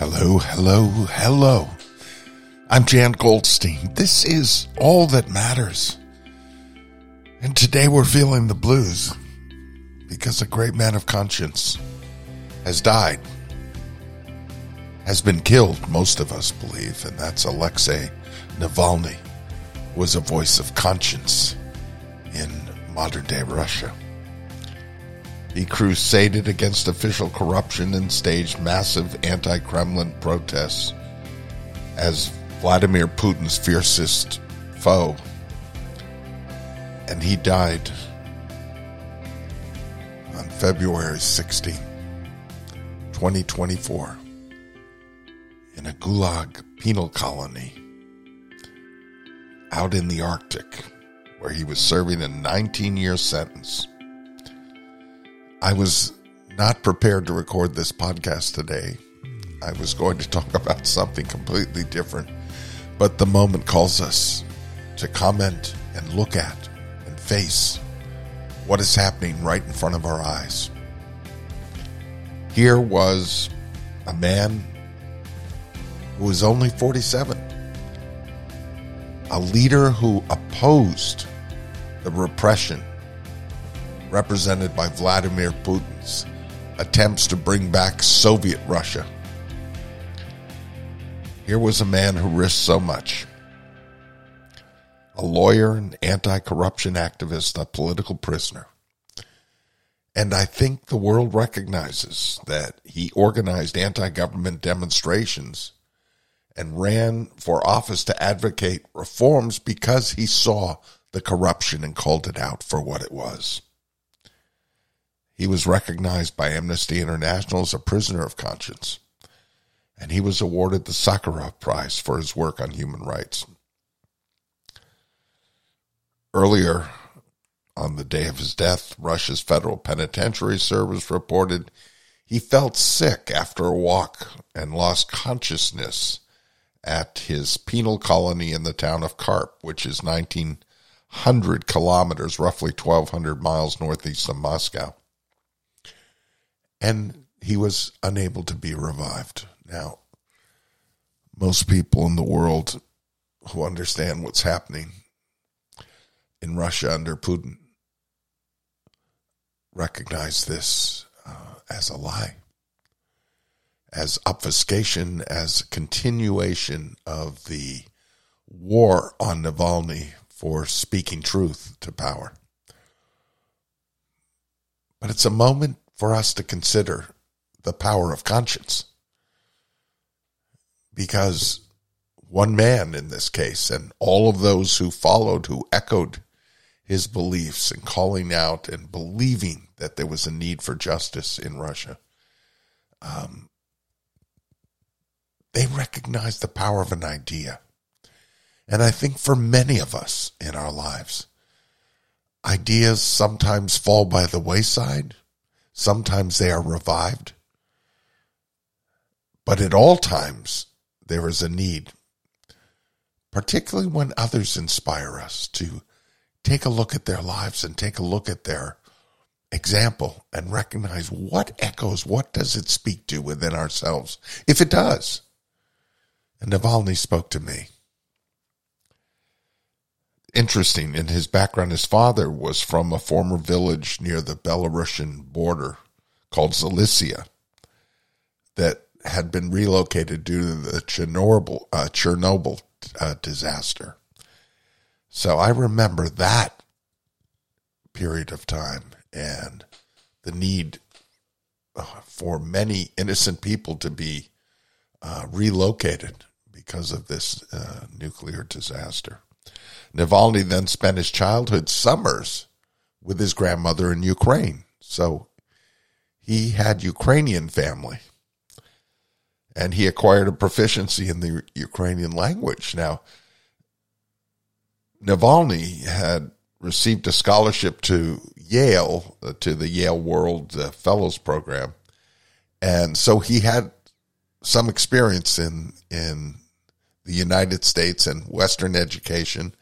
Hello, hello, hello. I'm Jan Goldstein. This is All That Matters. And today we're feeling the blues because a great man of conscience has died, has been killed, most of us believe, and that's Alexei Navalny, was a voice of conscience in modern day Russia. He crusaded against official corruption and staged massive anti Kremlin protests as Vladimir Putin's fiercest foe. And he died on February 16, 2024, in a gulag penal colony out in the Arctic, where he was serving a 19 year sentence. I was not prepared to record this podcast today. I was going to talk about something completely different, but the moment calls us to comment and look at and face what is happening right in front of our eyes. Here was a man who was only 47, a leader who opposed the repression represented by Vladimir Putin's attempts to bring back Soviet Russia. Here was a man who risked so much. A lawyer, an anti corruption activist, a political prisoner. And I think the world recognizes that he organized anti government demonstrations and ran for office to advocate reforms because he saw the corruption and called it out for what it was. He was recognized by Amnesty International as a prisoner of conscience, and he was awarded the Sakharov Prize for his work on human rights. Earlier, on the day of his death, Russia's Federal Penitentiary Service reported he felt sick after a walk and lost consciousness at his penal colony in the town of Kharp, which is 1,900 kilometers, roughly 1,200 miles northeast of Moscow and he was unable to be revived. Now, most people in the world who understand what's happening in Russia under Putin recognize this uh, as a lie, as obfuscation, as continuation of the war on Navalny for speaking truth to power. But it's a moment for us to consider the power of conscience. Because one man in this case, and all of those who followed, who echoed his beliefs and calling out and believing that there was a need for justice in Russia, um, they recognized the power of an idea. And I think for many of us in our lives, ideas sometimes fall by the wayside Sometimes they are revived. But at all times, there is a need, particularly when others inspire us to take a look at their lives and take a look at their example and recognize what echoes, what does it speak to within ourselves, if it does. And Navalny spoke to me interesting in his background. His father was from a former village near the Belarusian border called Zalissia that had been relocated due to the Chernobyl, uh, Chernobyl uh, disaster. So I remember that period of time and the need uh, for many innocent people to be uh, relocated because of this uh, nuclear disaster. Navalny then spent his childhood summers with his grandmother in Ukraine. So he had Ukrainian family. And he acquired a proficiency in the Ukrainian language. Now, Navalny had received a scholarship to Yale, uh, to the Yale World uh, Fellows Program. And so he had some experience in, in the United States and Western education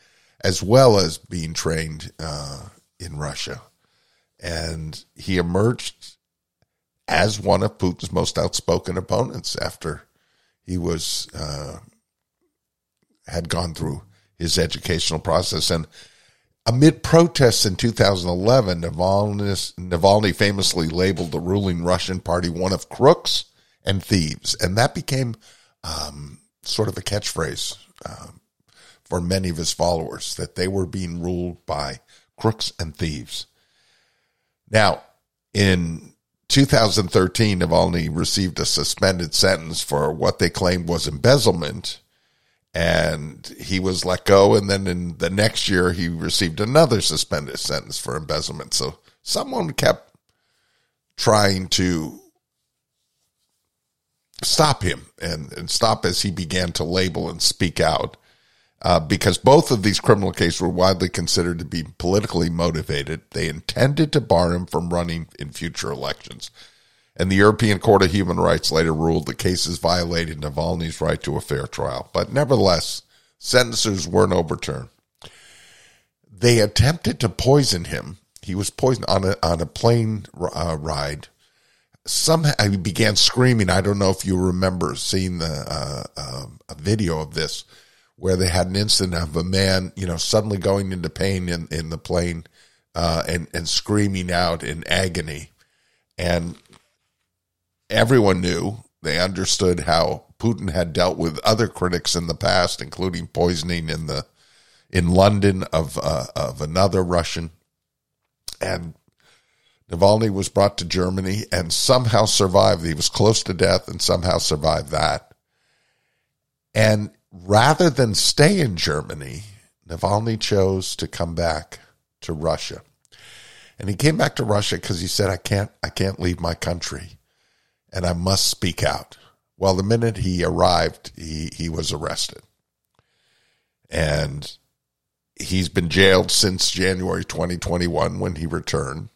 as well as being trained uh, in Russia. And he emerged as one of Putin's most outspoken opponents after he was uh, had gone through his educational process. And amid protests in 2011, Navalny, Navalny famously labeled the ruling Russian party one of crooks and thieves, and that became um, sort of a catchphrase um, for many of his followers that they were being ruled by crooks and thieves. Now, in 2013, Navalny received a suspended sentence for what they claimed was embezzlement, and he was let go. And then in the next year, he received another suspended sentence for embezzlement. So someone kept trying to stop him and, and stop as he began to label and speak out. Uh, because both of these criminal cases were widely considered to be politically motivated. They intended to bar him from running in future elections. And the European Court of Human Rights later ruled the cases violated Navalny's right to a fair trial. But nevertheless, sentences weren't overturned. They attempted to poison him. He was poisoned on a, on a plane uh, ride somehow he began screaming. I don't know if you remember seeing the uh, uh, a video of this where they had an incident of a man, you know, suddenly going into pain in, in the plane uh, and and screaming out in agony, and everyone knew they understood how Putin had dealt with other critics in the past, including poisoning in the in London of uh, of another Russian, and Navalny was brought to Germany and somehow survived. He was close to death and somehow survived that. And rather than stay in Germany, Navalny chose to come back to Russia. And he came back to Russia because he said, I can't, I can't leave my country and I must speak out. Well, the minute he arrived, he, he was arrested. And he's been jailed since January 2021 when he returned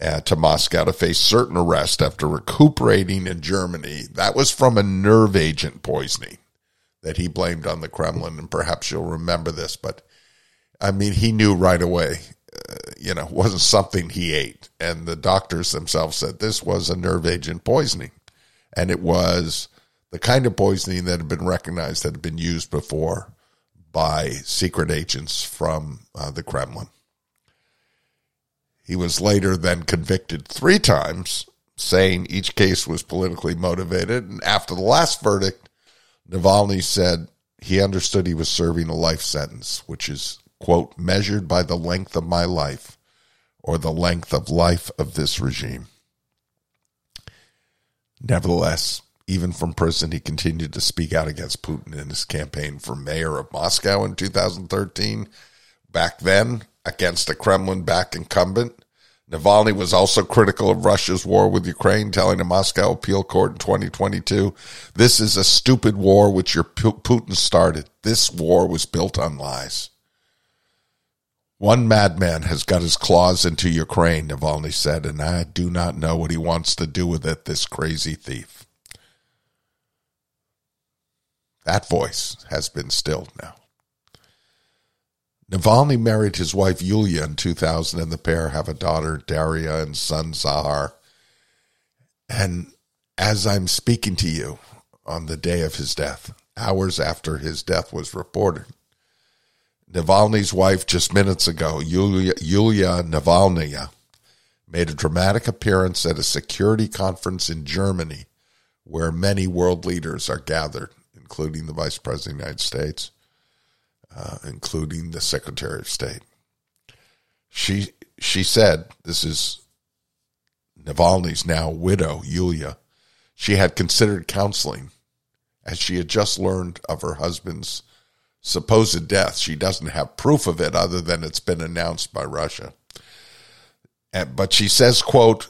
uh, to Moscow to face certain arrest after recuperating in Germany. That was from a nerve agent poisoning that he blamed on the Kremlin. And perhaps you'll remember this, but I mean, he knew right away, uh, you know, wasn't something he ate. And the doctors themselves said this was a nerve agent poisoning. And it was the kind of poisoning that had been recognized that had been used before by secret agents from uh, the Kremlin. He was later then convicted three times, saying each case was politically motivated. And after the last verdict, Navalny said he understood he was serving a life sentence, which is, quote, measured by the length of my life or the length of life of this regime. Nevertheless, even from prison, he continued to speak out against Putin in his campaign for mayor of Moscow in 2013. Back then, against a Kremlin backed incumbent. Navalny was also critical of Russia's war with Ukraine, telling a Moscow appeal court in 2022, this is a stupid war which your Putin started. This war was built on lies. One madman has got his claws into Ukraine, Navalny said, and I do not know what he wants to do with it, this crazy thief. That voice has been stilled now. Navalny married his wife Yulia in 2000, and the pair have a daughter, Daria, and son, Zakhar. And as I'm speaking to you on the day of his death, hours after his death was reported, Navalny's wife just minutes ago, Yulia, Yulia Navalnaya, made a dramatic appearance at a security conference in Germany where many world leaders are gathered, including the Vice President of the United States uh, including the Secretary of State. She she said, "This is Navalny's now widow, Yulia. She had considered counseling, as she had just learned of her husband's supposed death. She doesn't have proof of it other than it's been announced by Russia. And, but she says, "quote."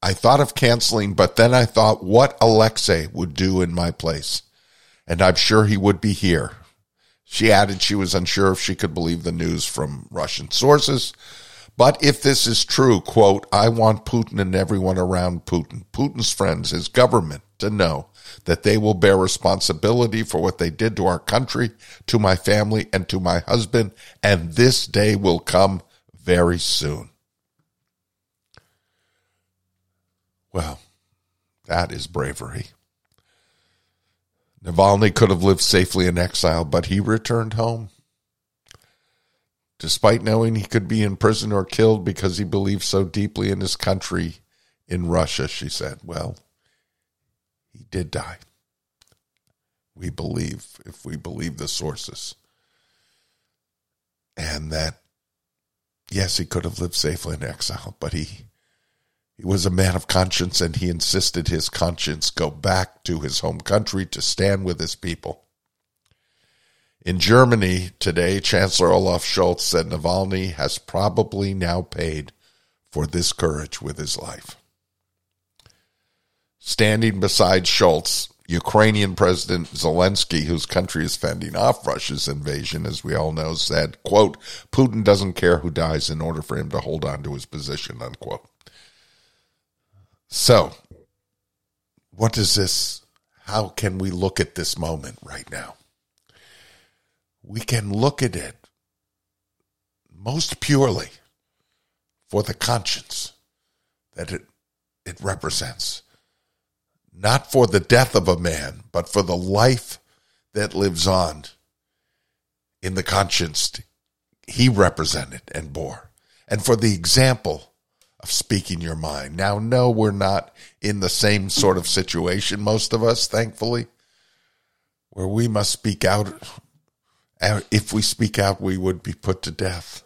I thought of canceling, but then I thought what Alexei would do in my place. And I'm sure he would be here. She added she was unsure if she could believe the news from Russian sources. But if this is true, quote, I want Putin and everyone around Putin, Putin's friends, his government, to know that they will bear responsibility for what they did to our country, to my family, and to my husband, and this day will come very soon. Well, that is bravery. Navalny could have lived safely in exile, but he returned home. Despite knowing he could be in prison or killed because he believed so deeply in his country in Russia, she said, Well, he did die. We believe, if we believe the sources. And that, yes, he could have lived safely in exile, but he he was a man of conscience and he insisted his conscience go back to his home country to stand with his people. In Germany today, Chancellor Olaf Scholz said Navalny has probably now paid for this courage with his life. Standing beside Scholz, Ukrainian President Zelensky, whose country is fending off Russia's invasion, as we all know, said, quote, Putin doesn't care who dies in order for him to hold on to his position, unquote. So, what does this, how can we look at this moment right now? We can look at it most purely for the conscience that it, it represents. Not for the death of a man, but for the life that lives on in the conscience he represented and bore, and for the example of speaking your mind. Now, no, we're not in the same sort of situation, most of us, thankfully, where we must speak out. If we speak out, we would be put to death.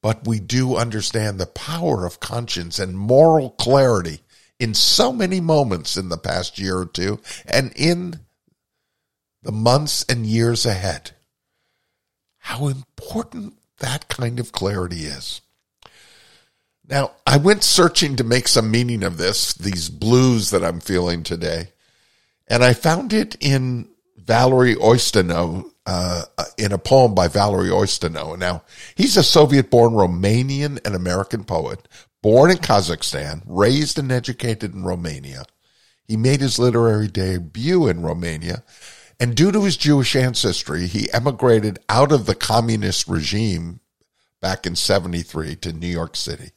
But we do understand the power of conscience and moral clarity in so many moments in the past year or two and in the months and years ahead. How important that kind of clarity is. Now, I went searching to make some meaning of this, these blues that I'm feeling today, and I found it in Valery Oisteanu, uh, in a poem by Valery Oisteanu. Now, he's a Soviet born Romanian and American poet, born in Kazakhstan, raised and educated in Romania. He made his literary debut in Romania, and due to his Jewish ancestry, he emigrated out of the communist regime back in 73 to New York City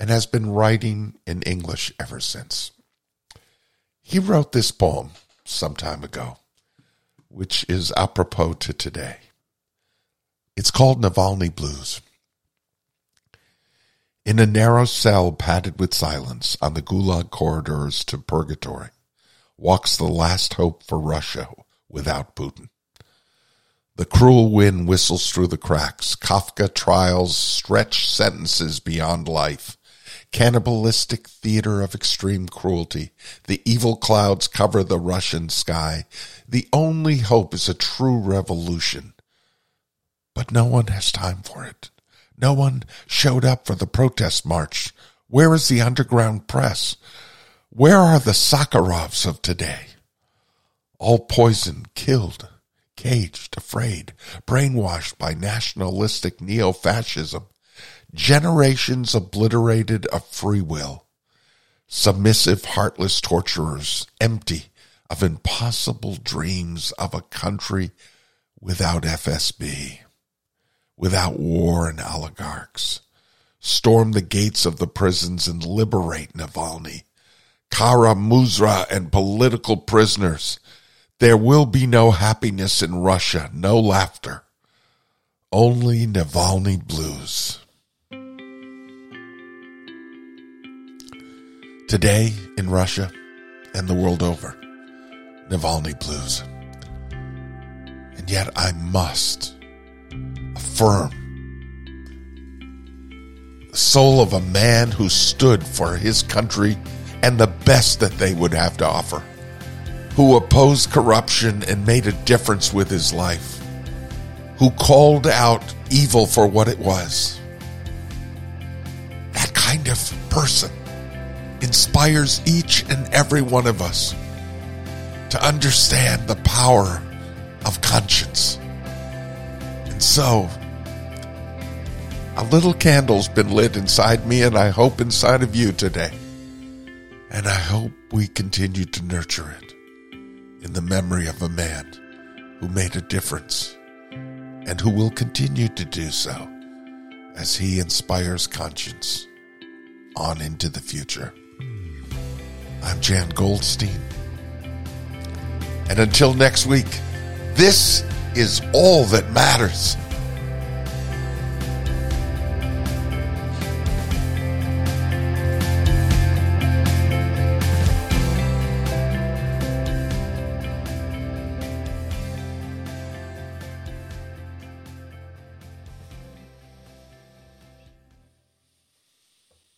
and has been writing in English ever since. He wrote this poem some time ago, which is apropos to today. It's called Navalny Blues. In a narrow cell padded with silence on the Gulag corridors to purgatory walks the last hope for Russia without Putin. The cruel wind whistles through the cracks. Kafka trials stretch sentences beyond life cannibalistic theater of extreme cruelty. The evil clouds cover the Russian sky. The only hope is a true revolution. But no one has time for it. No one showed up for the protest march. Where is the underground press? Where are the Sakharovs of today? All poisoned, killed, caged, afraid, brainwashed by nationalistic neo-fascism generations obliterated of free will, submissive, heartless torturers, empty of impossible dreams of a country without FSB, without war and oligarchs. Storm the gates of the prisons and liberate Navalny. Kara-Murza and political prisoners. There will be no happiness in Russia, no laughter. Only Navalny blues. Today in Russia and the world over, Navalny blues. And yet I must affirm the soul of a man who stood for his country and the best that they would have to offer, who opposed corruption and made a difference with his life, who called out evil for what it was. That kind of person inspires each and every one of us to understand the power of conscience. And so, a little candle's been lit inside me, and I hope inside of you today. And I hope we continue to nurture it in the memory of a man who made a difference and who will continue to do so as he inspires conscience on into the future. I'm Jan Goldstein. And until next week, this is all that matters.